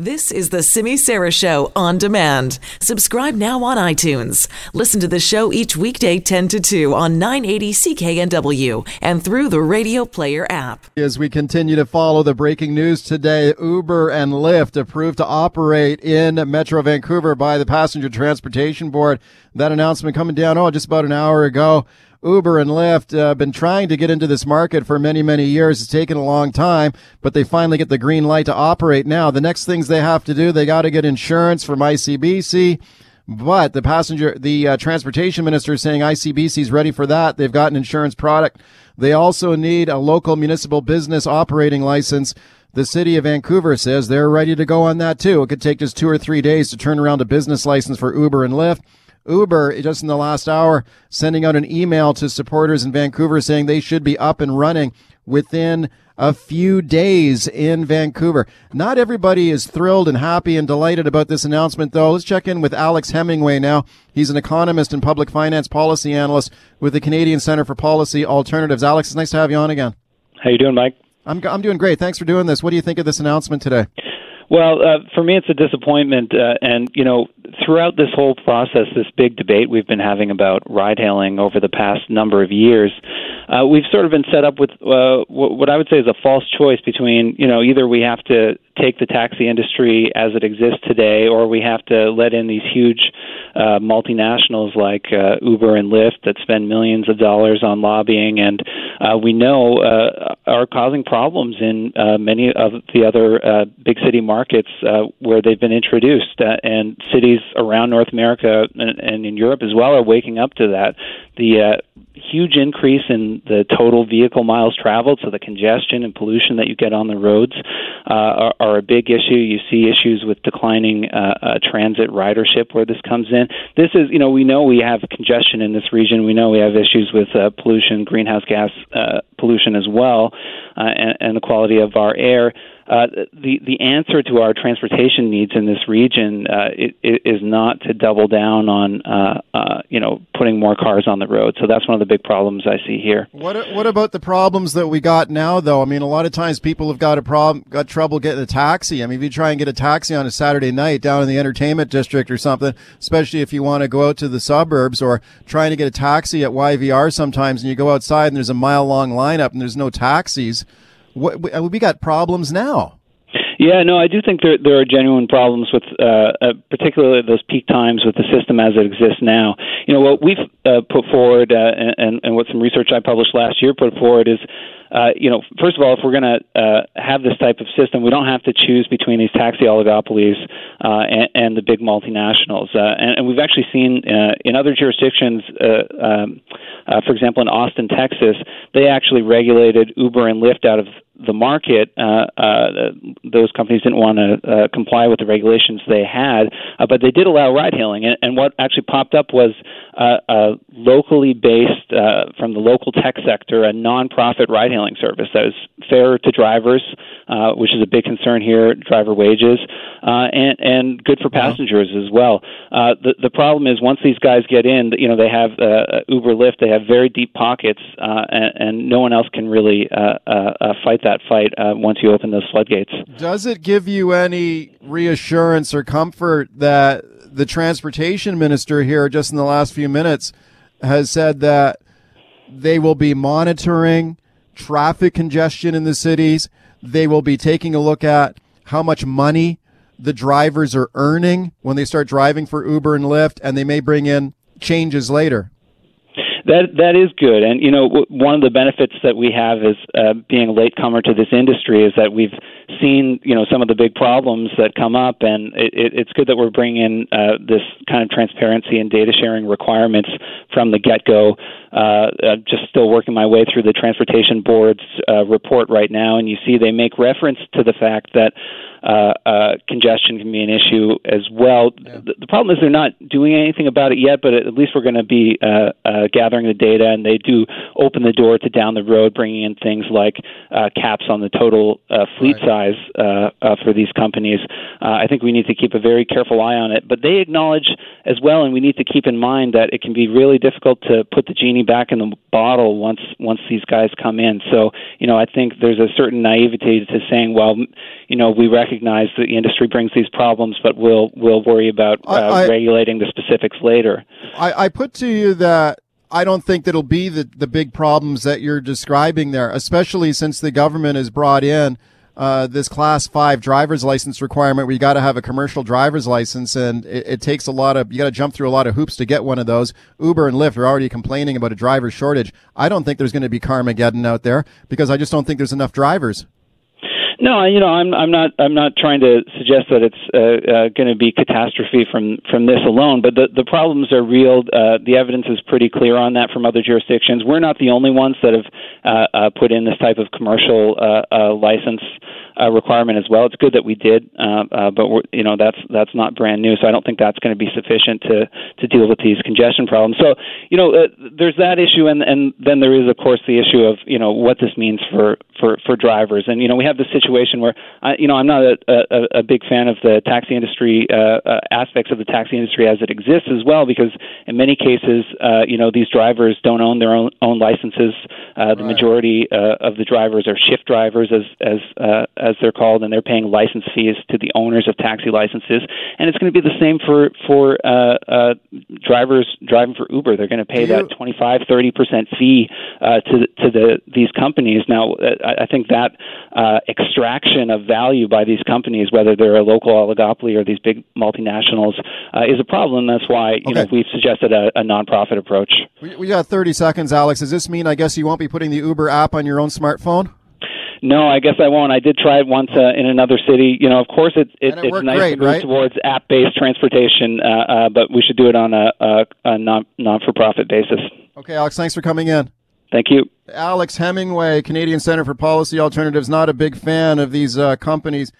This is the Simi Sara Show on demand. Subscribe now on iTunes. Listen to the show each weekday 10 to 2 on 980 CKNW and through the Radio Player app. As we continue to follow the breaking news today, Uber and Lyft approved to operate in Metro Vancouver by the Passenger Transportation Board. That announcement coming down, oh, just about an hour ago. Uber and Lyft have uh, been trying to get into this market for many, many years. It's taken a long time, but they finally get the green light to operate now. The next things they have to do, they got to get insurance from ICBC. But the passenger, the uh, transportation minister is saying ICBC is ready for that. They've got an insurance product. They also need a local municipal business operating license. The city of Vancouver says they're ready to go on that too. It could take just two or three days to turn around a business license for Uber and Lyft. Uber, just in the last hour, sending out an email to supporters in Vancouver saying they should be up and running within a few days in Vancouver. Not everybody is thrilled and happy and delighted about this announcement, though. Let's check in with Alex Hemingway now. He's an economist and public finance policy analyst with the Canadian Center for Policy Alternatives. Alex, it's nice to have you on again. How you doing, Mike? I'm, I'm doing great. Thanks for doing this. What do you think of this announcement today? Well, uh, for me, it's a disappointment. Uh, and, you know, throughout this whole process, this big debate we've been having about ride hailing over the past number of years, uh, we've sort of been set up with uh, what I would say is a false choice between, you know, either we have to take the taxi industry as it exists today, or we have to let in these huge uh, multinationals like uh, Uber and Lyft that spend millions of dollars on lobbying and uh, we know uh, are causing problems in uh, many of the other uh, big city markets uh, where they've been introduced. Uh, and cities around North America and, and in Europe as well are waking up to that. The uh, huge increase in the total vehicle miles traveled, so the congestion and pollution that you get on the roads uh, are, are a big issue. You see issues with declining uh, uh, transit ridership where this comes in. This is, you know, we know we have congestion in this region. We know we have issues with uh, pollution, greenhouse gas uh, pollution as well, uh, and, and the quality of our air uh, the the answer to our transportation needs in this region uh, not to double down on uh, uh, you know putting more cars on the road. So that's one of the big problems I see here. What what about the problems that we got now though? I mean, a lot of times people have got a problem, got trouble getting a taxi. I mean, if you try and get a taxi on a Saturday night down in the entertainment district or something, especially if you want to go out to the suburbs or trying to get a taxi at YVR sometimes, and you go outside and there's a mile long lineup and there's no taxis. What, we, uh, we got problems now. Yeah, no, I do think there there are genuine problems with, uh, uh, particularly those peak times with the system as it exists now. You know, what we've uh, put forward, uh, and, and what some research I published last year put forward is uh, you know, first of all, if we're going to uh, have this type of system, we don't have to choose between these taxi oligopolies uh, and, and the big multinationals. Uh, and, and we've actually seen uh, in other jurisdictions, uh, um, for example, in Austin, Texas, they actually regulated Uber and Lyft out of the market, uh, uh, those companies didn't want to uh, comply with the regulations they had, uh, but they did allow ride hailing. And, and what actually popped up was uh, a locally based, uh, from the local tech sector, a nonprofit ride hailing service that was fair to drivers, uh, which is a big concern here, driver wages, uh, and, and good for passengers as well. Uh, the, the problem is once these guys get in, you know, they have uh, Uber, Lyft, they have very deep pockets, uh, and, and no one else can really uh, uh, uh, fight that fight uh, once you open those floodgates. Does it give you any reassurance or comfort that the transportation minister here, just in the last few minutes, has said that they will be monitoring traffic congestion in the cities. They will be taking a look at how much money the drivers are earning when they start driving for Uber and Lyft, and they may bring in changes later. That that is good, and you know one of the benefits that we have is uh, being a latecomer to this industry is that we've seen you know some of the big problems that come up, and it, it, it's good that we're bringing uh, this kind of transparency and data sharing requirements from the get go. Uh, uh, just still working my way through the transportation board's uh, report right now, and you see they make reference to the fact that uh, uh, congestion can be an issue as well. Yeah. The, the, problem is they're not doing anything about it yet, but at least we're going to be uh, uh, gathering the data, and they do open the door to down the road bringing in things like uh, caps on the total uh, fleet right. size for these companies. I think we need to keep a very careful eye on it, but they acknowledge as well, and we need to keep in mind that it can be really difficult to put the genie back in the bottle once once these guys come in. So, you know, I think there's a certain naivety to saying, well, you know, we recognize the industry brings these problems, but we'll we'll worry about uh, I, I, regulating the specifics later. I, I put to you that I don't think that'll be the, the big problems that you're describing there, especially since the government has brought in uh, this class five driver's license requirement where you got to have a commercial driver's license and it, it takes a lot of, you got to jump through a lot of hoops to get one of those. Uber and Lyft are already complaining about a driver shortage. I don't think there's going to be Carmageddon out there because I just don't think there's enough drivers. No, you know, I'm I'm not I'm not trying to suggest that it's uh, uh, going to be catastrophe from from this alone, but the the problems are real. Uh, the evidence is pretty clear on that from other jurisdictions. We're not the only ones that have uh, uh, put in this type of commercial uh, uh, license uh, requirement as well. It's good that we did, uh, uh, but we're, you know that's that's not brand new, so I don't think that's going to be sufficient to to deal with these congestion problems. So you know uh, there's that issue, and and then there is of course the issue of you know what this means for for for drivers, and you know we have this situation where uh, you know I'm not a, a, a big fan of the taxi industry uh, uh, aspects of the taxi industry as it exists as well, because in many cases uh, you know these drivers don't own their own own licenses. Uh, the right. majority uh, of the drivers are shift drivers, as as uh, as they're called, and they're paying license fees to the owners of taxi licenses. And it's going to be the same for for uh, uh, drivers driving for Uber. They're going to pay that 25, 30 percent fee uh, to to the these companies. Now, uh, I think that uh, extraction of value by these companies, whether they're a local oligopoly or these big multinationals, uh, is a problem. That's why you okay. know we've suggested a, a nonprofit approach. We, we got 30 seconds, Alex. Does this mean I guess you won't be putting the Uber app on your own smartphone? No, I guess I won't. I did try it once uh, in another city. You know, of course, it, it, it it's nice great, to move right? towards app-based transportation, uh, uh, but we should do it on a, a, a non non-for-profit basis. Okay, Alex, thanks for coming in. Thank you. Alex Hemingway, Canadian Center for Policy Alternatives, not a big fan of these uh, companies